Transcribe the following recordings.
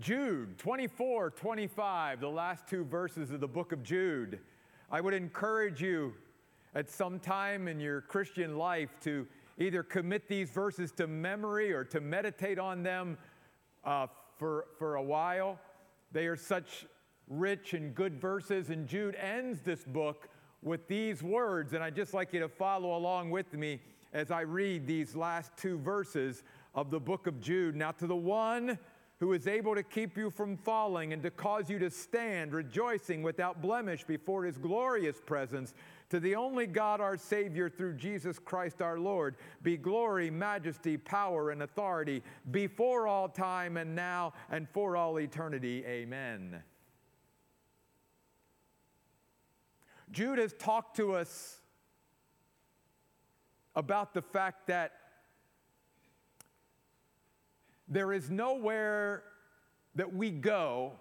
Jude 24, 25, the last two verses of the book of Jude. I would encourage you at some time in your Christian life to either commit these verses to memory or to meditate on them uh, for, for a while. They are such rich and good verses, and Jude ends this book with these words, and I'd just like you to follow along with me as I read these last two verses of the book of Jude. Now, to the one who is able to keep you from falling and to cause you to stand rejoicing without blemish before his glorious presence. To the only God, our Savior, through Jesus Christ our Lord, be glory, majesty, power, and authority before all time and now and for all eternity. Amen. Jude has talked to us about the fact that there is nowhere that we go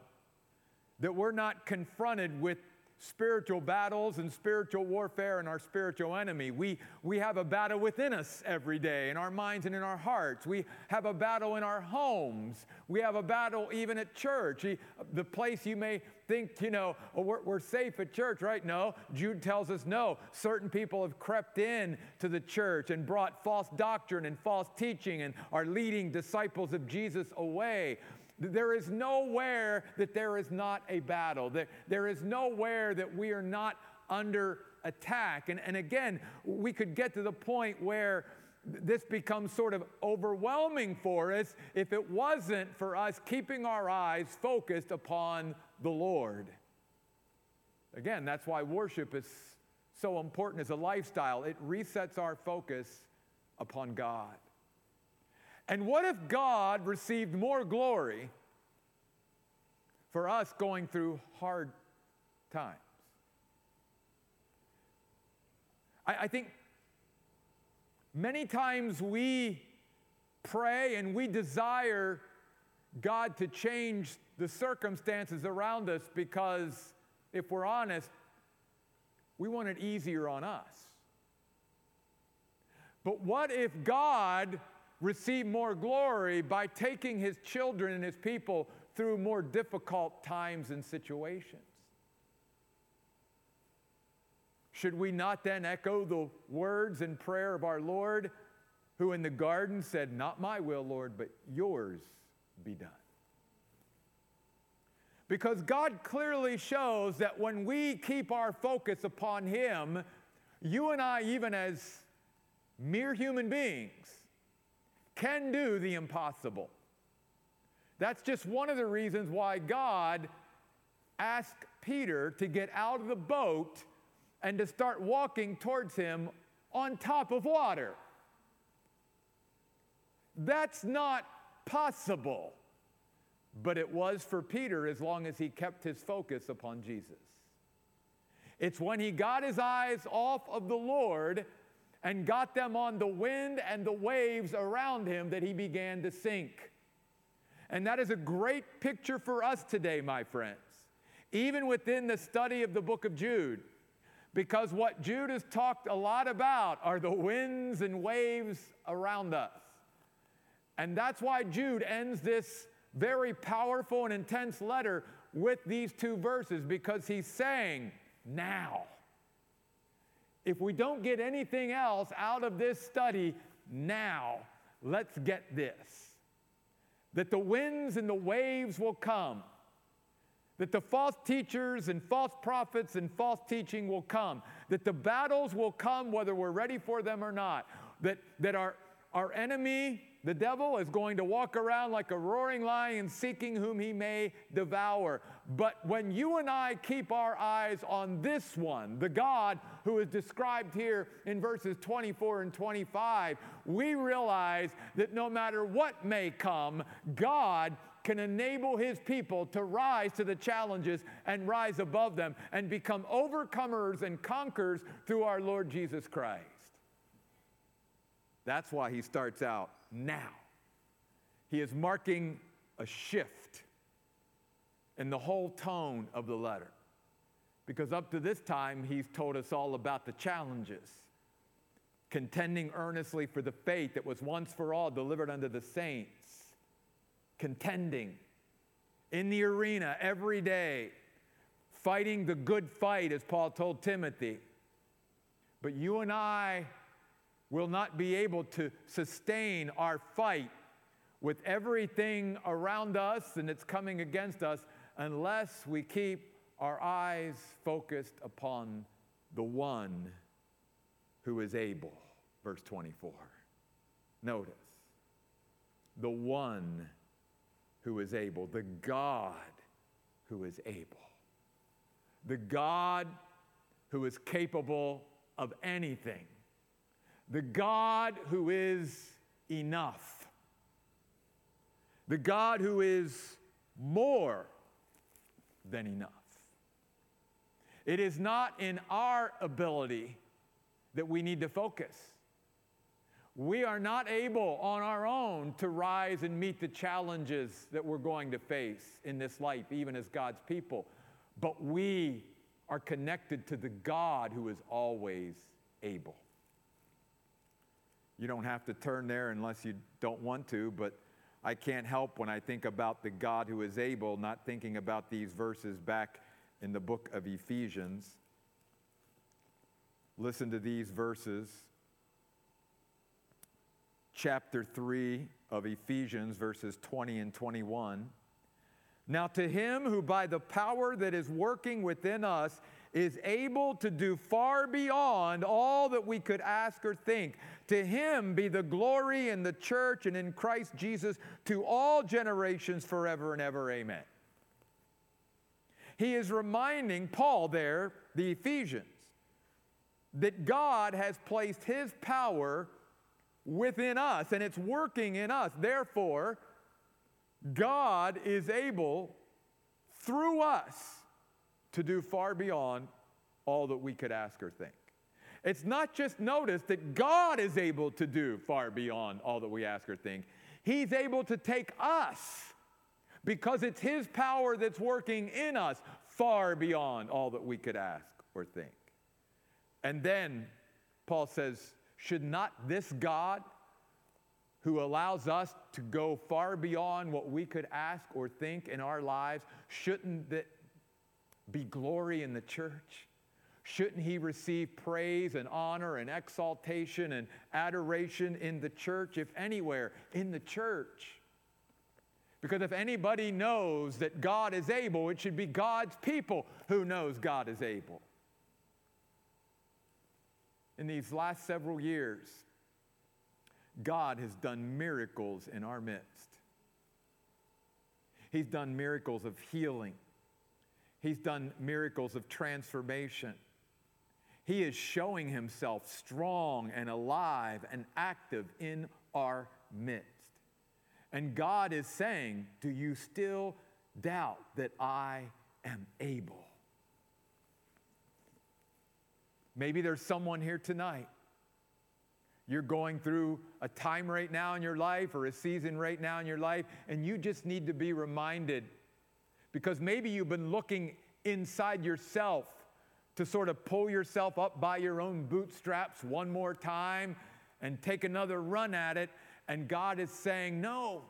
that we're not confronted with spiritual battles and spiritual warfare and our spiritual enemy. We, we have a battle within us every day in our minds and in our hearts. We have a battle in our homes. We have a battle even at church. The place you may think, you know, oh, we're, we're safe at church, right? No. Jude tells us no. Certain people have crept in to the church and brought false doctrine and false teaching and are leading disciples of Jesus away. There is nowhere that there is not a battle. There, there is nowhere that we are not under attack. And, and again, we could get to the point where this becomes sort of overwhelming for us if it wasn't for us keeping our eyes focused upon the Lord. Again, that's why worship is so important as a lifestyle. It resets our focus upon God. And what if God received more glory for us going through hard times? I, I think many times we pray and we desire God to change the circumstances around us because, if we're honest, we want it easier on us. But what if God receive more glory by taking his children and his people through more difficult times and situations. Should we not then echo the words and prayer of our Lord, who in the garden said, Not my will, Lord, but yours be done? Because God clearly shows that when we keep our focus upon Him, you and I, even as mere human beings, can do the impossible. That's just one of the reasons why God asked Peter to get out of the boat and to start walking towards him on top of water. That's not possible, but it was for Peter as long as he kept his focus upon Jesus. It's when he got his eyes off of the Lord and got them on the wind and the waves around him that he began to sink. And that is a great picture for us today, my friends, even within the study of the book of Jude. Because what Jude has talked a lot about are the winds and waves around us. And that's why Jude ends this very powerful and intense letter with these two verses, because he's saying, now. If we don't get anything else out of this study now, let's get this. That the winds and the waves will come, that the false teachers and false prophets and false teaching will come, that the battles will come whether we're ready for them or not, that, that our, our enemy the devil is going to walk around like a roaring lion seeking whom he may devour. But when you and I keep our eyes on this one, the God who is described here in verses 24 and 25, we realize that no matter what may come, God can enable his people to rise to the challenges and rise above them and become overcomers and conquerors through our Lord Jesus Christ. That's why he starts out now. He is marking a shift in the whole tone of the letter. Because up to this time, he's told us all about the challenges, contending earnestly for the faith that was once for all delivered unto the saints, contending, in the arena every day, fighting the good fight, as Paul told Timothy. But you and I will not be able to sustain our fight with everything around us and it's coming against us unless we keep our eyes focused upon the one who is able. Verse 24. Notice the one who is able, the God who is able, the God who is capable of anything, the God who is enough, the God who is more than enough. It is not in our ability that we need to focus. We are not able on our own to rise and meet the challenges that we're going to face in this life, even as God's people. But we are connected to the God who is always able. You don't have to turn there unless you don't want to, but I can't help when I think about the God who is able, not thinking about these verses back in the book of Ephesians. Listen to these verses. Chapter 3 of Ephesians, verses 20 and 21. Now, to him who by the power that is working within us is able to do far beyond all that we could ask or think, to him be the glory in the church and in Christ Jesus to all generations forever and ever. Amen. He is reminding Paul there, the Ephesians, that God has placed His power within us and it's working in us. Therefore, God is able through us to do far beyond all that we could ask or think. It's not just notice that God is able to do far beyond all that we ask or think. He's able to take us because it's His power that's working in us far beyond all that we could ask or think. And then Paul says, Should not this God, who allows us to go far beyond what we could ask or think in our lives, shouldn't that be glory in the church? Shouldn't he receive praise and honor and exaltation and adoration in the church, if anywhere, in the church? Because if anybody knows that God is able, it should be God's people who knows God is able in these last several years, God has done miracles in our midst. He's done miracles of healing, He's done miracles of transformation. He is showing Himself strong and alive and active in our midst. And God is saying, Do you still doubt that I am able? Maybe there's someone here tonight. You're going through a time right now in your life or a season right now in your life, and you just need to be reminded because maybe you've been looking inside yourself to sort of pull yourself up by your own bootstraps one more time and take another run at it. And God is saying, No,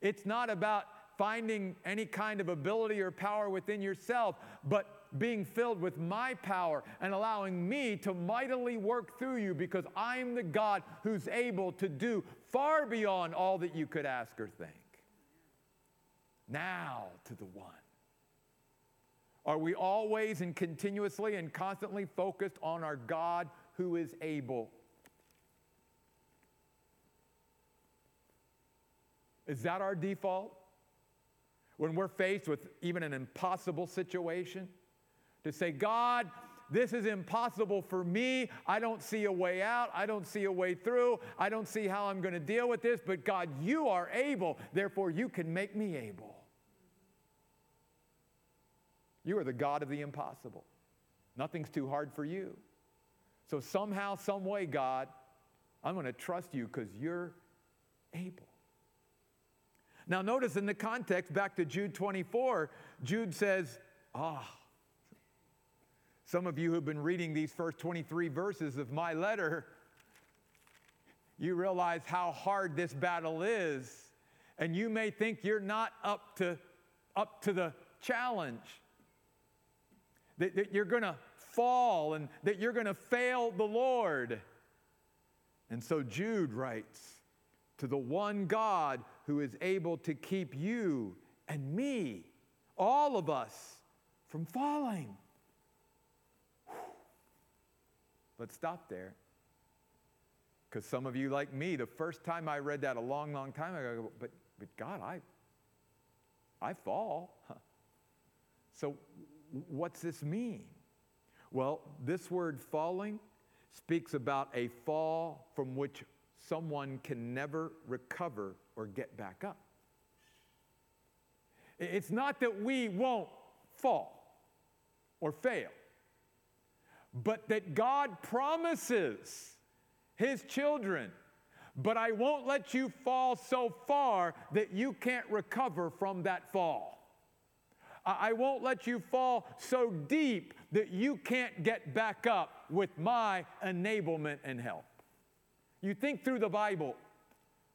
it's not about finding any kind of ability or power within yourself, but being filled with my power and allowing me to mightily work through you because I'm the God who's able to do far beyond all that you could ask or think. Now to the one. Are we always and continuously and constantly focused on our God who is able? Is that our default? When we're faced with even an impossible situation? to say, God, this is impossible for me. I don't see a way out. I don't see a way through. I don't see how I'm going to deal with this. But God, you are able. Therefore, you can make me able. You are the God of the impossible. Nothing's too hard for you. So, somehow, some way, God, I'm going to trust you because you're able. Now, notice in the context, back to Jude 24, Jude says, Ah, oh, some of you who've been reading these first 23 verses of my letter, you realize how hard this battle is. And you may think you're not up to up to the challenge, that, that you're going to fall and that you're going to fail the Lord. And so Jude writes to the one God who is able to keep you and me, all of us, from falling. Let's stop there. Because some of you, like me, the first time I read that a long, long time ago, but, but God, I, I fall. So, what's this mean? Well, this word falling speaks about a fall from which someone can never recover or get back up. It's not that we won't fall or fail, but that God promises His children, but I won't let you fall so far that you can't recover from that fall. I won't let you fall so deep that you can't get back up with my enablement and help. You think through the Bible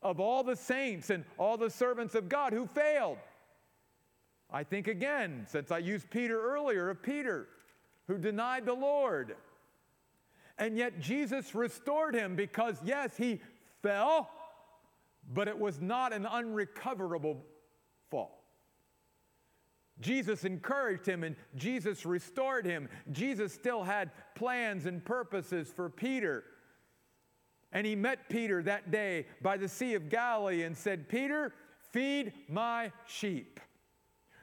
of all the saints and all the servants of God who failed. I think again, since I used Peter earlier, of Peter who denied the Lord. And yet Jesus restored him because, yes, he fell, but it was not an unrecoverable fall. Jesus encouraged him and Jesus restored him. Jesus still had plans and purposes for Peter. And he met Peter that day by the Sea of Galilee and said, Peter, feed my sheep.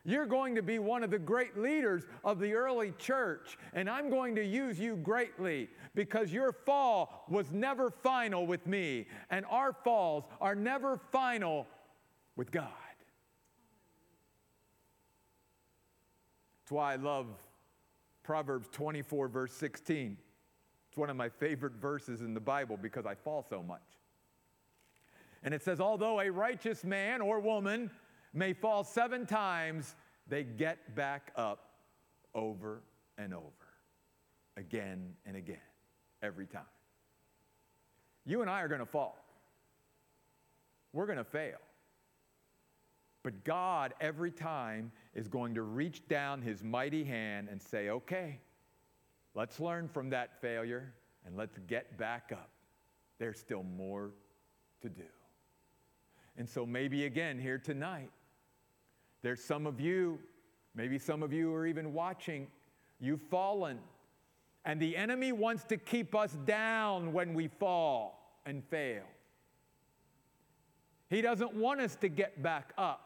You're going to be one of the great leaders of the early church, and I'm going to use you greatly because your fall was never final with me, and our falls are never final with God. That's why I love Proverbs 24, verse 16. It's one of my favorite verses in the Bible because I fall so much. And it says, Although a righteous man or woman may fall seven times, they get back up over and over, again and again, every time. You and I are going to fall. We're going to fail. But God, every time, is going to reach down his mighty hand and say, okay, let's learn from that failure and let's get back up. There's still more to do. And so, maybe again here tonight, there's some of you, maybe some of you are even watching, you've fallen. And the enemy wants to keep us down when we fall and fail. He doesn't want us to get back up.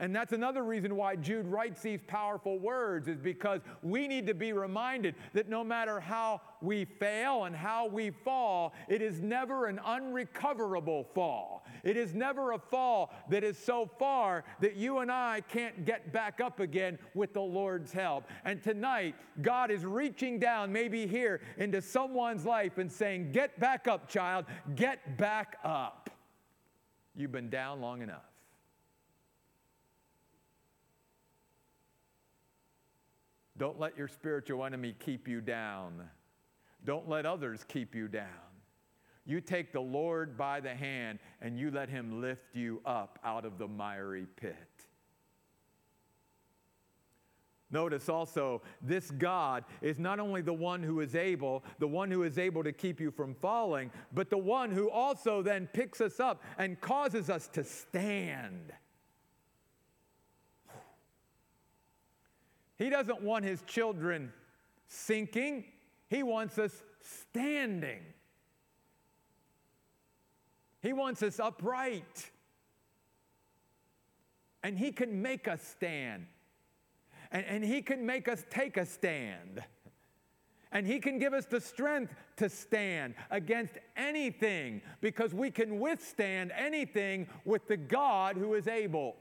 And that's another reason why Jude writes these powerful words, is because we need to be reminded that no matter how we fail and how we fall, it is never an unrecoverable fall. It is never a fall that is so far that you and I can't get back up again with the Lord's help. And tonight, God is reaching down, maybe here, into someone's life and saying, Get back up, child, get back up. You've been down long enough. Don't let your spiritual enemy keep you down. Don't let others keep you down. You take the Lord by the hand and you let him lift you up out of the miry pit. Notice also, this God is not only the one who is able, the one who is able to keep you from falling, but the one who also then picks us up and causes us to stand. He doesn't want his children sinking, he wants us standing. He wants us upright. And he can make us stand. And, and he can make us take a stand. And he can give us the strength to stand against anything because we can withstand anything with the God who is able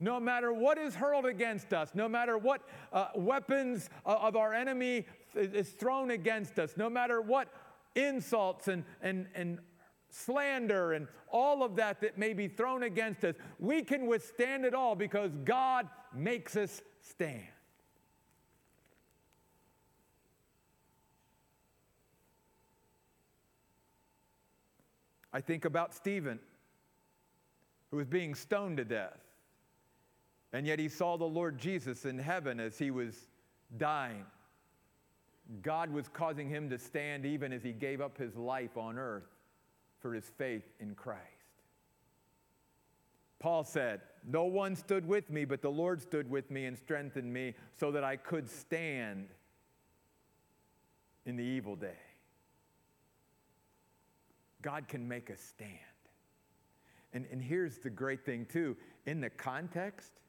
no matter what is hurled against us, no matter what uh, weapons uh, of our enemy is thrown against us, no matter what insults and, and, and slander and all of that that may be thrown against us, we can withstand it all because God makes us stand. I think about Stephen, who was being stoned to death. And yet he saw the Lord Jesus in heaven as he was dying. God was causing him to stand even as he gave up his life on earth for his faith in Christ. Paul said, No one stood with me, but the Lord stood with me and strengthened me so that I could stand in the evil day. God can make us stand. And, and here's the great thing, too in the context,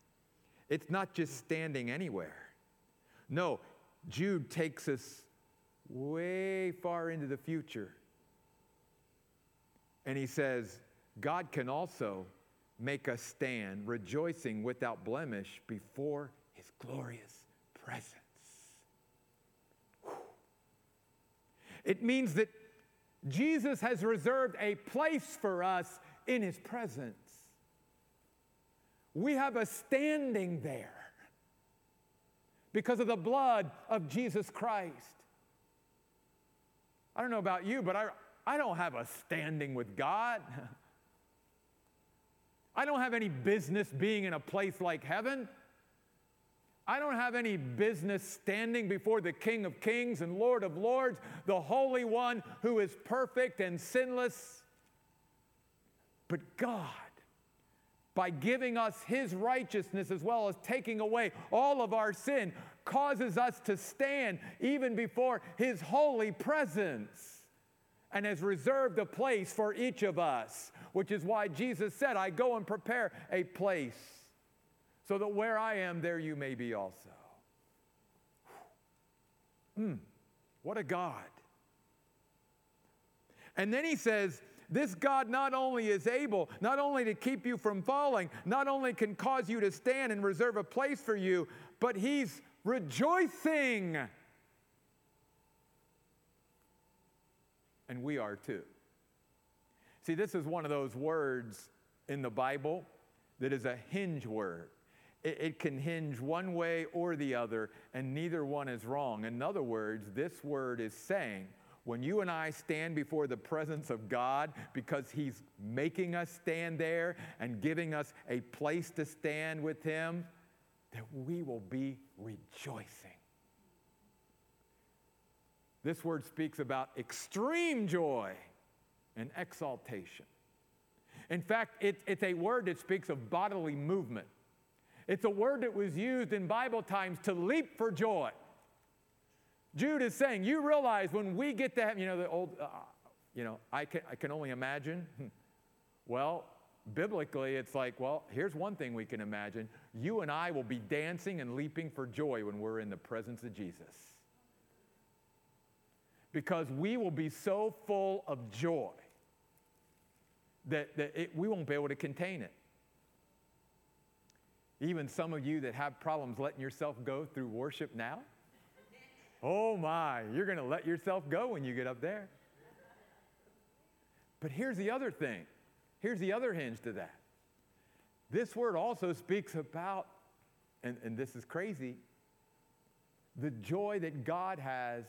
it's not just standing anywhere. No, Jude takes us way far into the future. And he says, God can also make us stand, rejoicing without blemish before his glorious presence. Whew. It means that Jesus has reserved a place for us in his presence. We have a standing there because of the blood of Jesus Christ. I don't know about you, but I, I don't have a standing with God. I don't have any business being in a place like heaven. I don't have any business standing before the King of Kings and Lord of Lords, the Holy One who is perfect and sinless. But God, by giving us His righteousness as well as taking away all of our sin, causes us to stand even before His holy presence and has reserved a place for each of us which is why Jesus said, I go and prepare a place so that where I am, there you may be also. Mm, what a God. And then he says, this God not only is able, not only to keep you from falling, not only can cause you to stand and reserve a place for you, but he's rejoicing. And we are too. See, this is one of those words in the Bible that is a hinge word. It, can hinge one way or the other, and neither one is wrong. In other words, this word is saying, when you and I stand before the presence of God because He's making us stand there and giving us a place to stand with Him, that we will be rejoicing. This word speaks about extreme joy and exaltation. In fact, it, it's a word that speaks of bodily movement. It's a word that was used in Bible times to leap for joy. Jude is saying, You realize when we get to have, you know, the old, uh, you know, I can, I can only imagine. well, biblically, it's like, well, here's one thing we can imagine. You and I will be dancing and leaping for joy when we're in the presence of Jesus. Because we will be so full of joy that, that it, we won't be able to contain it. Even some of you that have problems letting yourself go through worship now, oh my, you're going to let yourself go when you get up there. But here's the other thing here's the other hinge to that. This word also speaks about, and, and this is crazy, the joy that God has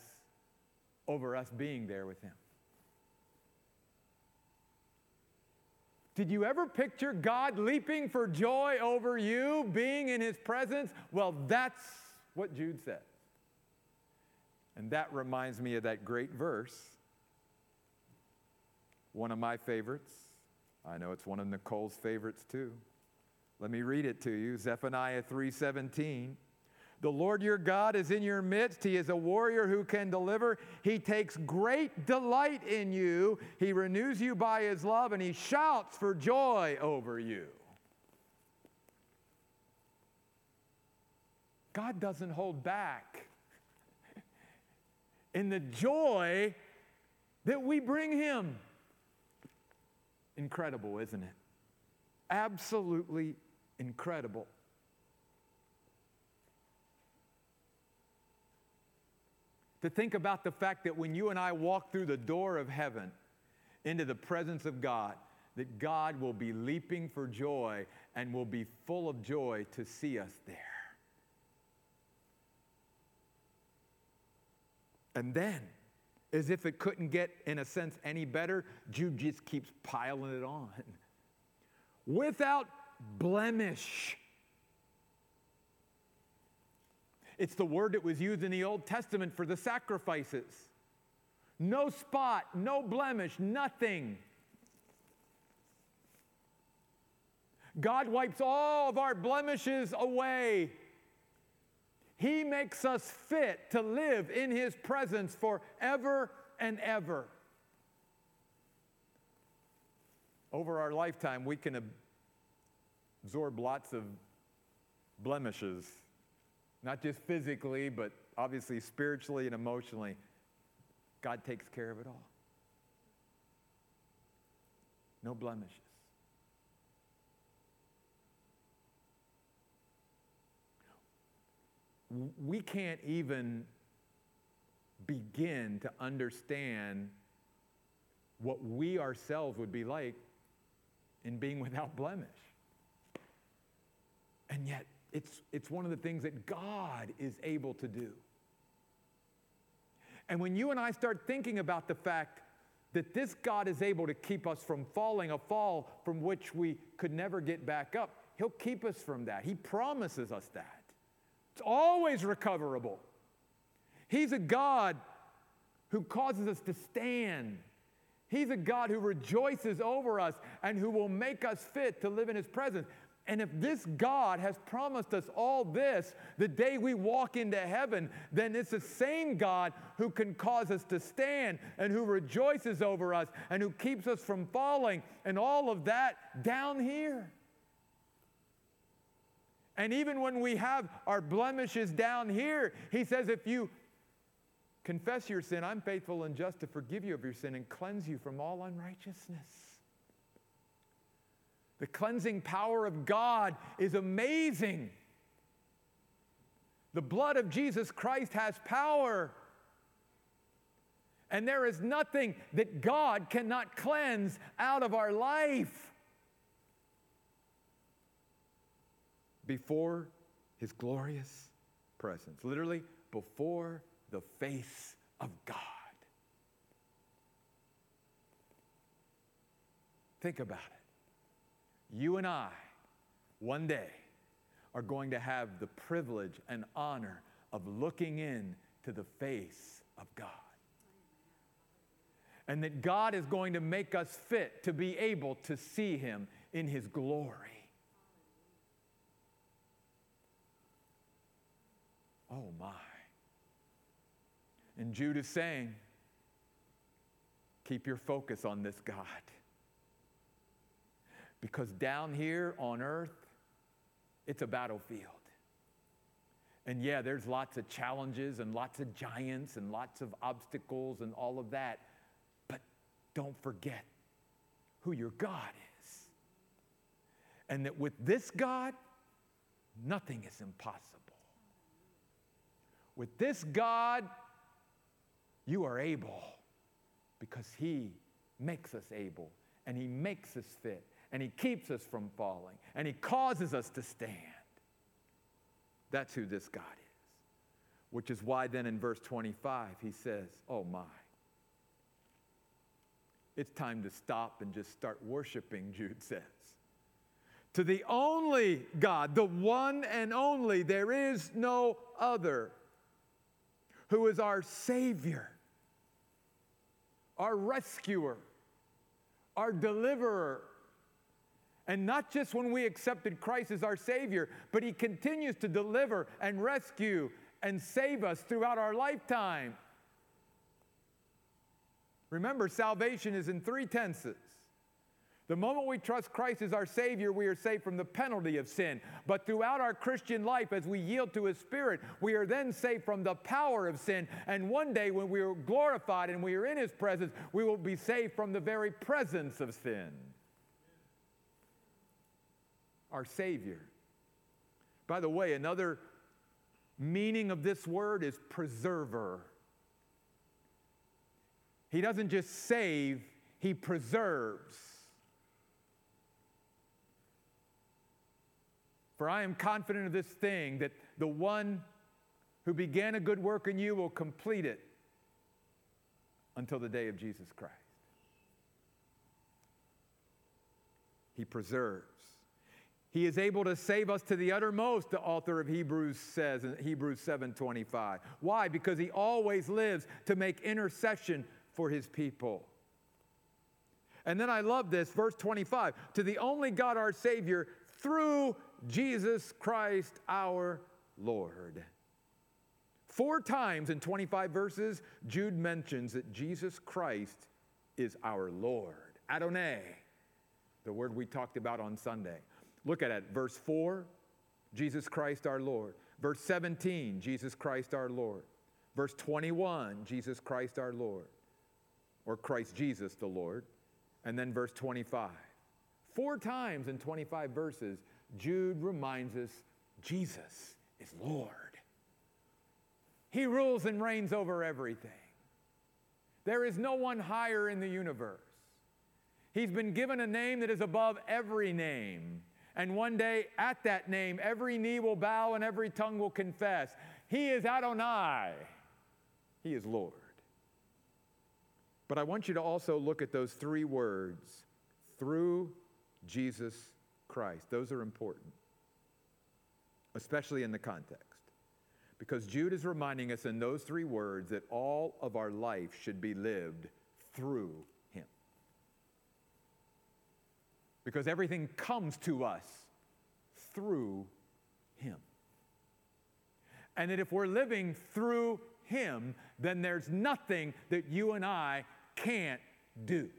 over us being there with Him. Did you ever picture God leaping for joy over you, being in his presence? Well, that's what Jude said. And that reminds me of that great verse, one of my favorites. I know it's one of Nicole's favorites too. Let me read it to you Zephaniah 3:17. The Lord your God is in your midst. He is a warrior who can deliver. He takes great delight in you. He renews you by his love, and he shouts for joy over you. God doesn't hold back in the joy that we bring him. Incredible, isn't it? Absolutely incredible. to think about the fact that when you and I walk through the door of heaven into the presence of God, that God will be leaping for joy and will be full of joy to see us there. And then, as if it couldn't get, in a sense, any better, Jude just keeps piling it on. Without blemish. It's the word that was used in the Old Testament for the sacrifices. No spot, no blemish, nothing. God wipes all of our blemishes away. He makes us fit to live in His presence forever and ever. Over our lifetime, we can absorb lots of blemishes, not just physically, but obviously spiritually and emotionally. God takes care of it all. No blemishes. We can't even begin to understand what we ourselves would be like in being without blemish. And yet, it's, it's one of the things that God is able to do. And when you and I start thinking about the fact that this God is able to keep us from falling, a fall from which we could never get back up, He'll keep us from that. He promises us that. It's always recoverable. He's a God who causes us to stand. He's a God who rejoices over us and who will make us fit to live in His presence. And if this God has promised us all this the day we walk into heaven, then it's the same God who can cause us to stand and who rejoices over us and who keeps us from falling and all of that down here. And even when we have our blemishes down here, he says, if you confess your sin, I'm faithful and just to forgive you of your sin and cleanse you from all unrighteousness. The cleansing power of God is amazing. The blood of Jesus Christ has power. And there is nothing that God cannot cleanse out of our life. Before his glorious presence. Literally, before the face of God. Think about it. You and I, one day, are going to have the privilege and honor of looking in to the face of God. And that God is going to make us fit to be able to see Him in His glory. Oh my. And Jude is saying, keep your focus on this God. Because down here on earth, it's a battlefield. And yeah, there's lots of challenges and lots of giants and lots of obstacles and all of that. But don't forget who your God is. And that with this God, nothing is impossible. With this God, you are able because He makes us able and He makes us fit and He keeps us from falling and He causes us to stand. That's who this God is. Which is why then in verse 25 he says, Oh my. It's time to stop and just start worshiping, Jude says. To the only God, the one and only, there is no other who is our Savior, our rescuer, our deliverer. And not just when we accepted Christ as our Savior, but He continues to deliver and rescue and save us throughout our lifetime. Remember, salvation is in three tenses the moment we trust Christ as our Savior, we are saved from the penalty of sin. But throughout our Christian life, as we yield to His Spirit, we are then saved from the power of sin. And one day, when we are glorified and we are in His presence, we will be saved from the very presence of sin. Our Savior. By the way, another meaning of this word is preserver. He doesn't just save, He preserves. For I am confident of this thing that the one who began a good work in you will complete it until the day of Jesus Christ. He preserves. He is able to save us to the uttermost, the author of Hebrews says in Hebrews 7:25. Why? Because he always lives to make intercession for his people. And then I love this, verse 25 to the only God our Savior through Jesus Christ our Lord. Four times in 25 verses, Jude mentions that Jesus Christ is our Lord. Adonai, the word we talked about on Sunday. Look at it. Verse 4, Jesus Christ our Lord. Verse 17, Jesus Christ our Lord. Verse 21, Jesus Christ our Lord. Or Christ Jesus the Lord. And then verse 25. Four times in 25 verses, Jude reminds us Jesus is Lord. He rules and reigns over everything. There is no one higher in the universe. He's been given a name that is above every name. And one day, at that name, every knee will bow and every tongue will confess He is Adonai. He is Lord. But I want you to also look at those three words through Jesus Christ. Those are important, especially in the context. Because Jude is reminding us in those three words that all of our life should be lived through Him. Because everything comes to us through Him. And that if we're living through Him, then there's nothing that you and I can't do.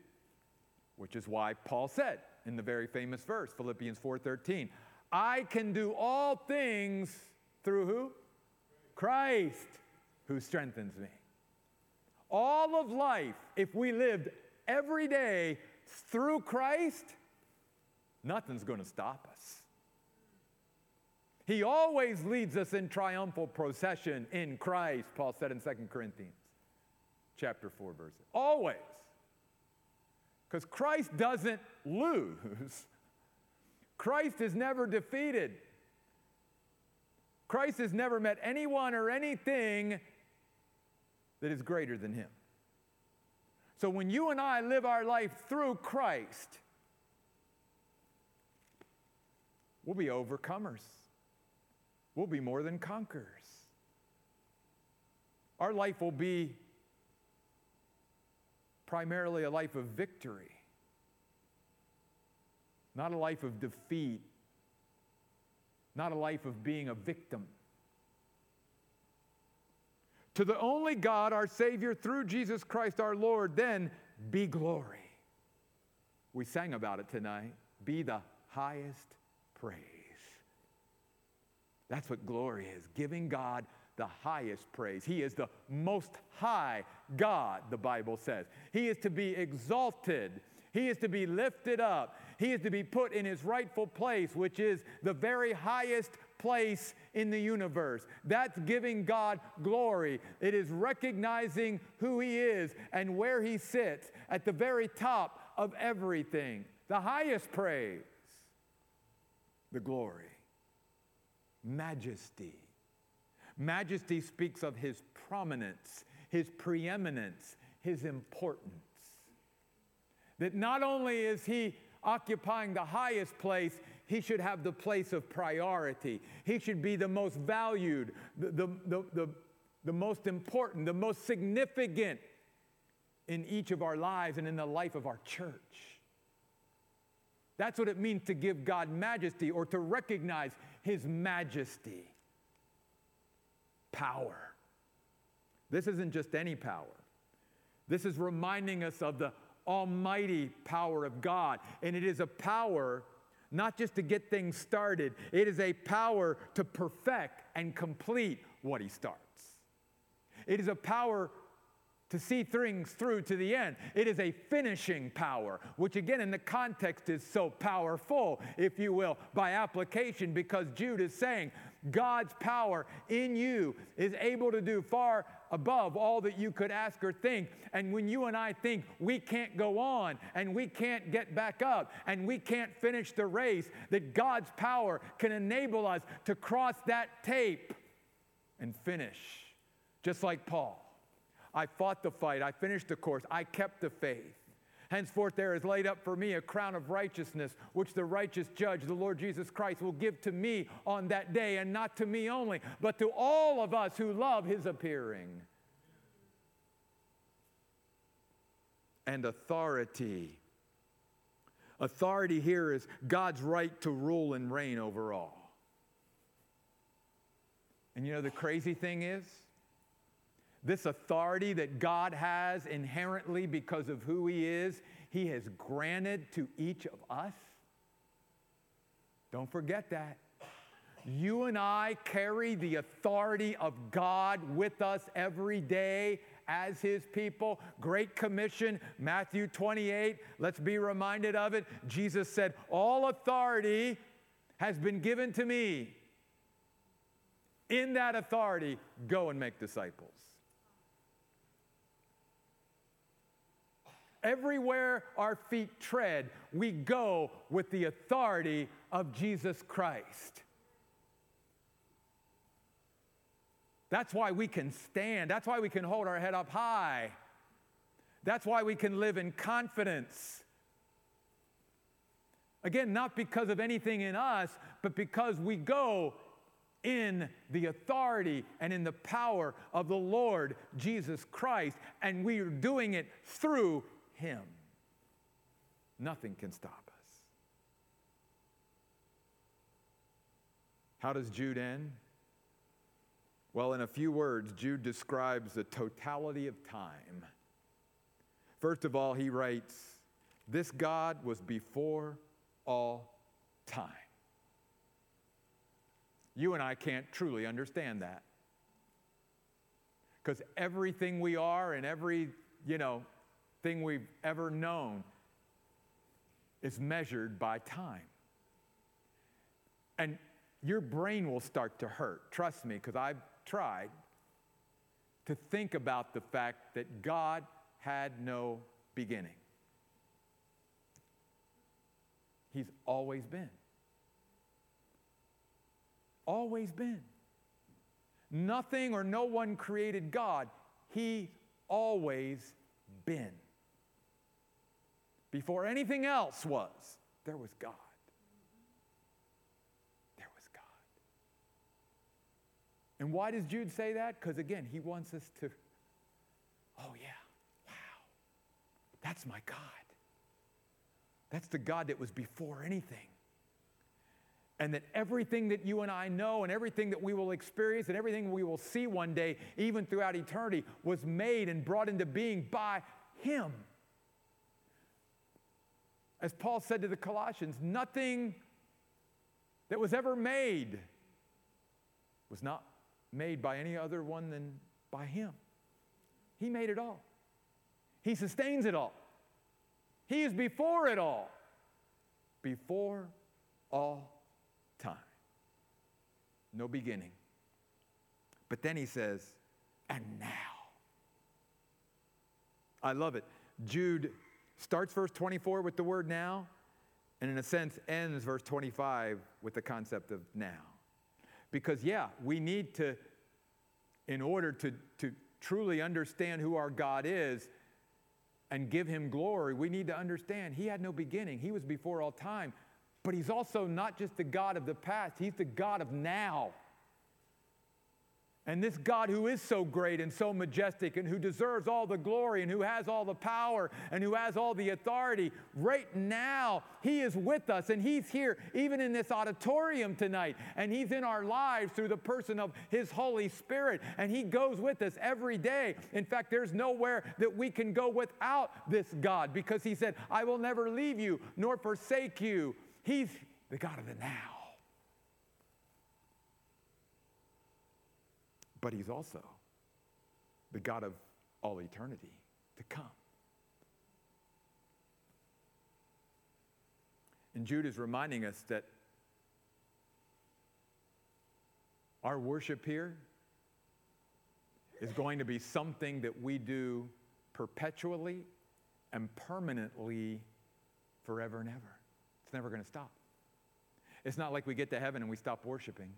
Which is why Paul said in the very famous verse, Philippians 4:13, I can do all things through who? Christ who strengthens me. All of life, if we lived every day through Christ, nothing's going to stop us. He always leads us in triumphal procession in Christ, Paul said in 2 Corinthians chapter 4 verse. Always. Because Christ doesn't lose. Christ is never defeated. Christ has never met anyone or anything that is greater than him. So when you and I live our life through Christ, we'll be overcomers. We'll be more than conquerors. Our life will be primarily a life of victory, not a life of defeat not a life of being a victim. To the only God, our Savior, through Jesus Christ our Lord, then be glory. We sang about it tonight. Be the highest praise. That's what glory is giving God the highest praise. He is the most high God, the Bible says. He is to be exalted, He is to be lifted up, he is to be put in his rightful place, which is the very highest place in the universe. That's giving God glory. It is recognizing who He is and where He sits at the very top of everything. The highest praise, the glory, majesty. Majesty speaks of His prominence, His preeminence, His importance. That not only is He occupying the highest place, he should have the place of priority. He should be the most valued, the, the, the, the, the most important, the most significant in each of our lives and in the life of our church. That's what it means to give God majesty or to recognize His majesty. Power. This isn't just any power. This is reminding us of the almighty power of God. And it is a power not just to get things started, it is a power to perfect and complete what He starts. It is a power to see things through to the end. It is a finishing power, which again in the context is so powerful, if you will, by application, because Jude is saying God's power in you is able to do far above all that you could ask or think. And when you and I think we can't go on and we can't get back up and we can't finish the race, that God's power can enable us to cross that tape and finish. Just like Paul. I fought the fight, I finished the course, I kept the faith. Henceforth, there is laid up for me a crown of righteousness, which the righteous judge, the Lord Jesus Christ, will give to me on that day, and not to me only, but to all of us who love his appearing. And authority. Authority here is God's right to rule and reign over all. And you know, the crazy thing is, this authority that God has inherently because of who He is, He has granted to each of us. Don't forget that. You and I carry the authority of God with us every day as His people. Great Commission, Matthew 28. Let's be reminded of it. Jesus said, All authority has been given to me. In that authority, go and make disciples. Everywhere our feet tread, we go with the authority of Jesus Christ. That's why we can stand. That's why we can hold our head up high. That's why we can live in confidence. Again, not because of anything in us, but because we go in the authority and in the power of the Lord Jesus Christ, and we are doing it through him. Nothing can stop us. How does Jude end? Well, in a few words, Jude describes the totality of time. First of all, he writes, This God was before all time. You and I can't truly understand that. Because everything we are and every, you know, thing we've ever known is measured by time. And your brain will start to hurt, trust me, because I've tried to think about the fact that God had no beginning. He's always been. Always been. Nothing or no one created God. He always been. Before anything else was, there was God. There was God. And why does Jude say that? Because again, he wants us to, oh yeah, wow, that's my God. That's the God that was before anything. And that everything that you and I know, and everything that we will experience, and everything we will see one day, even throughout eternity, was made and brought into being by Him. As Paul said to the Colossians, nothing that was ever made was not made by any other one than by Him. He made it all, He sustains it all. He is before it all, before all time. No beginning. But then he says, and now. I love it. Jude starts verse 24 with the word now, and in a sense ends verse 25 with the concept of now. Because, yeah, we need to, in order to, to truly understand who our God is and give him glory, we need to understand he had no beginning. He was before all time. But he's also not just the God of the past, he's the God of now. And this God who is so great and so majestic and who deserves all the glory and who has all the power and who has all the authority, right now, He is with us and He's here even in this auditorium tonight. And He's in our lives through the person of His Holy Spirit. And He goes with us every day. In fact, there's nowhere that we can go without this God because He said, I will never leave you nor forsake you. He's the God of the now. But he's also the God of all eternity to come. And Jude is reminding us that our worship here is going to be something that we do perpetually and permanently forever and ever. It's never going to stop. It's not like we get to heaven and we stop worshiping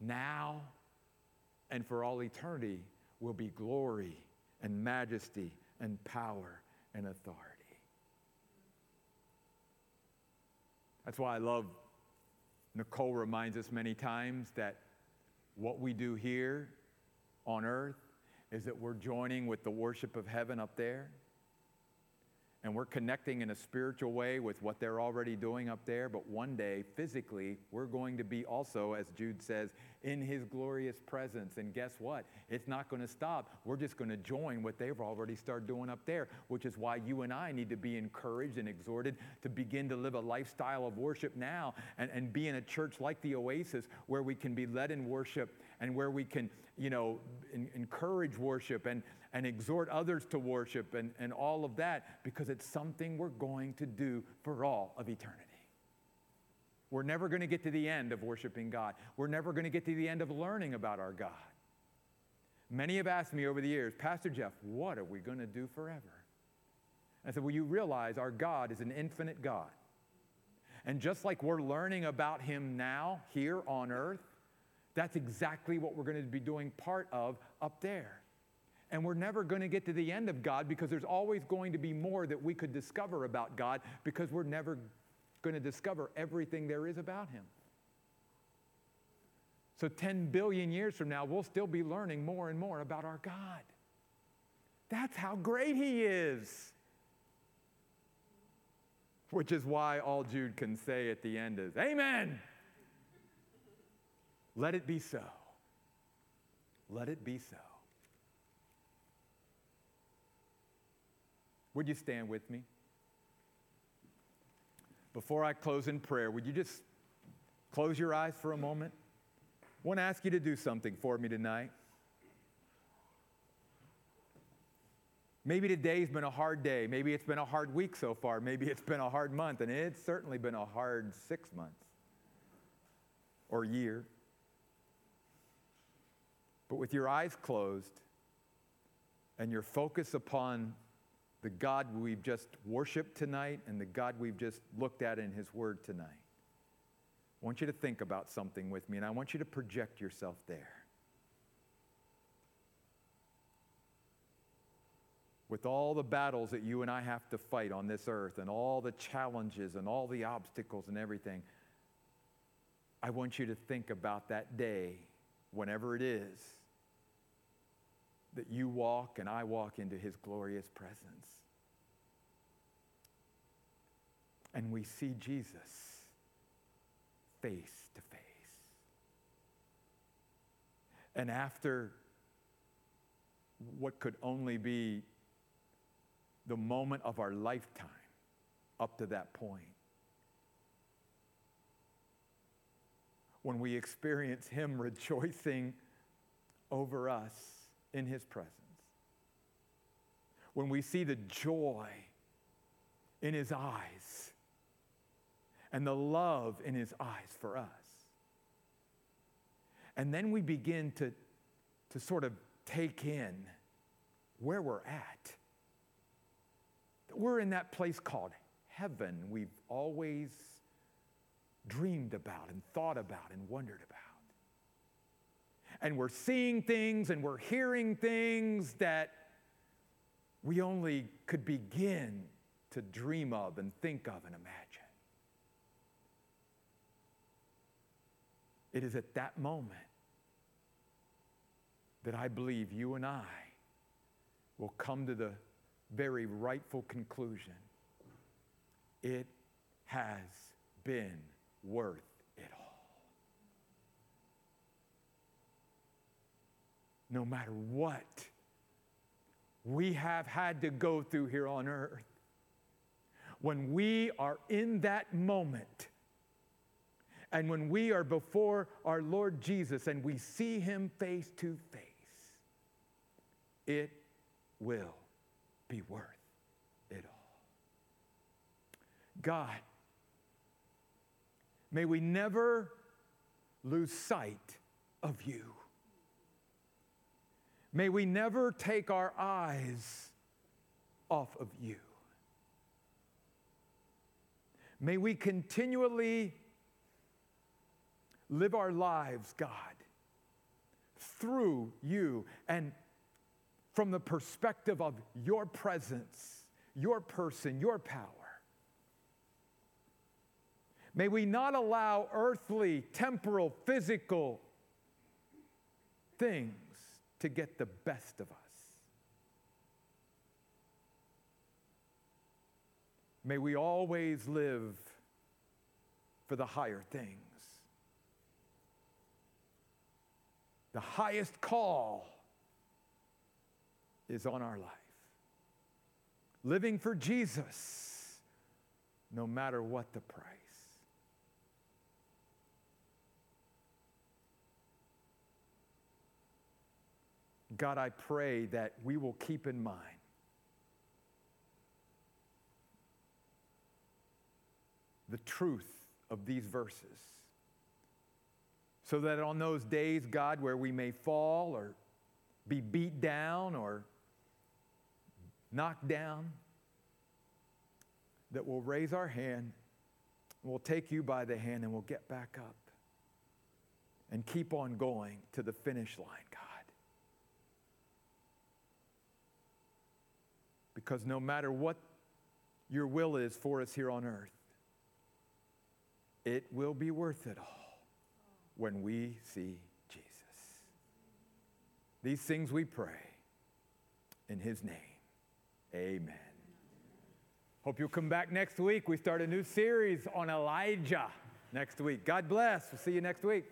now and for all eternity will be glory and majesty and power and authority. That's why I love, Nicole reminds us many times that what we do here on earth is that we're joining with the worship of heaven up there and we're connecting in a spiritual way with what they're already doing up there. But one day, physically, we're going to be also, as Jude says, in his glorious presence. And guess what? It's not going to stop. We're just going to join what they've already started doing up there, which is why you and I need to be encouraged and exhorted to begin to live a lifestyle of worship now and, and be in a church like the Oasis where we can be led in worship and where we can, you know, in, encourage worship and, and exhort others to worship and, and all of that because it's something we're going to do for all of eternity. We're never going to get to the end of worshiping God. We're never going to get to the end of learning about our God. Many have asked me over the years, Pastor Jeff, what are we going to do forever? I said, Well, you realize our God is an infinite God. And just like we're learning about Him now here on earth, that's exactly what we're going to be doing part of up there. And we're never going to get to the end of God because there's always going to be more that we could discover about God because we're never going to discover everything there is about Him. So, 10 billion years from now, we'll still be learning more and more about our God. That's how great He is. Which is why all Jude can say at the end is, Amen. Let it be so. Let it be so. Would you stand with me? Before I close in prayer, would you just close your eyes for a moment? I want to ask you to do something for me tonight. Maybe today's been a hard day. Maybe it's been a hard week so far. Maybe it's been a hard month, and it's certainly been a hard six months or year. But with your eyes closed and your focus upon the God we've just worshiped tonight and the God we've just looked at in His Word tonight. I want you to think about something with me, and I want you to project yourself there. With all the battles that you and I have to fight on this earth, and all the challenges, and all the obstacles, and everything, I want you to think about that day, whenever it is, that you walk and I walk into His glorious presence. and we see Jesus face to face. And after what could only be the moment of our lifetime up to that point, when we experience Him rejoicing over us in His presence, when we see the joy in His eyes and the love in his eyes for us. And then we begin to, to sort of take in where we're at. We're in that place called heaven we've always dreamed about and thought about and wondered about. And we're seeing things and we're hearing things that we only could begin to dream of and think of and imagine. It is at that moment that I believe you and I will come to the very rightful conclusion it has been worth it all. No matter what we have had to go through here on earth, when we are in that moment, and when we are before our Lord Jesus and we see him face to face, it will be worth it all. God, may we never lose sight of you. May we never take our eyes off of you. May we continually live our lives, God, through you and from the perspective of your presence, your person, your power. May we not allow earthly, temporal, physical things to get the best of us. May we always live for the higher things. The highest call is on our life. Living for Jesus, no matter what the price. God, I pray that we will keep in mind the truth of these verses. So that on those days, God, where we may fall or be beat down or knocked down, that we'll raise our hand, we'll take you by the hand, and we'll get back up and keep on going to the finish line, God. Because no matter what your will is for us here on earth, it will be worth it all when we see Jesus. These things we pray in his name. Amen. Hope you'll come back next week. We start a new series on Elijah next week. God bless. We'll see you next week.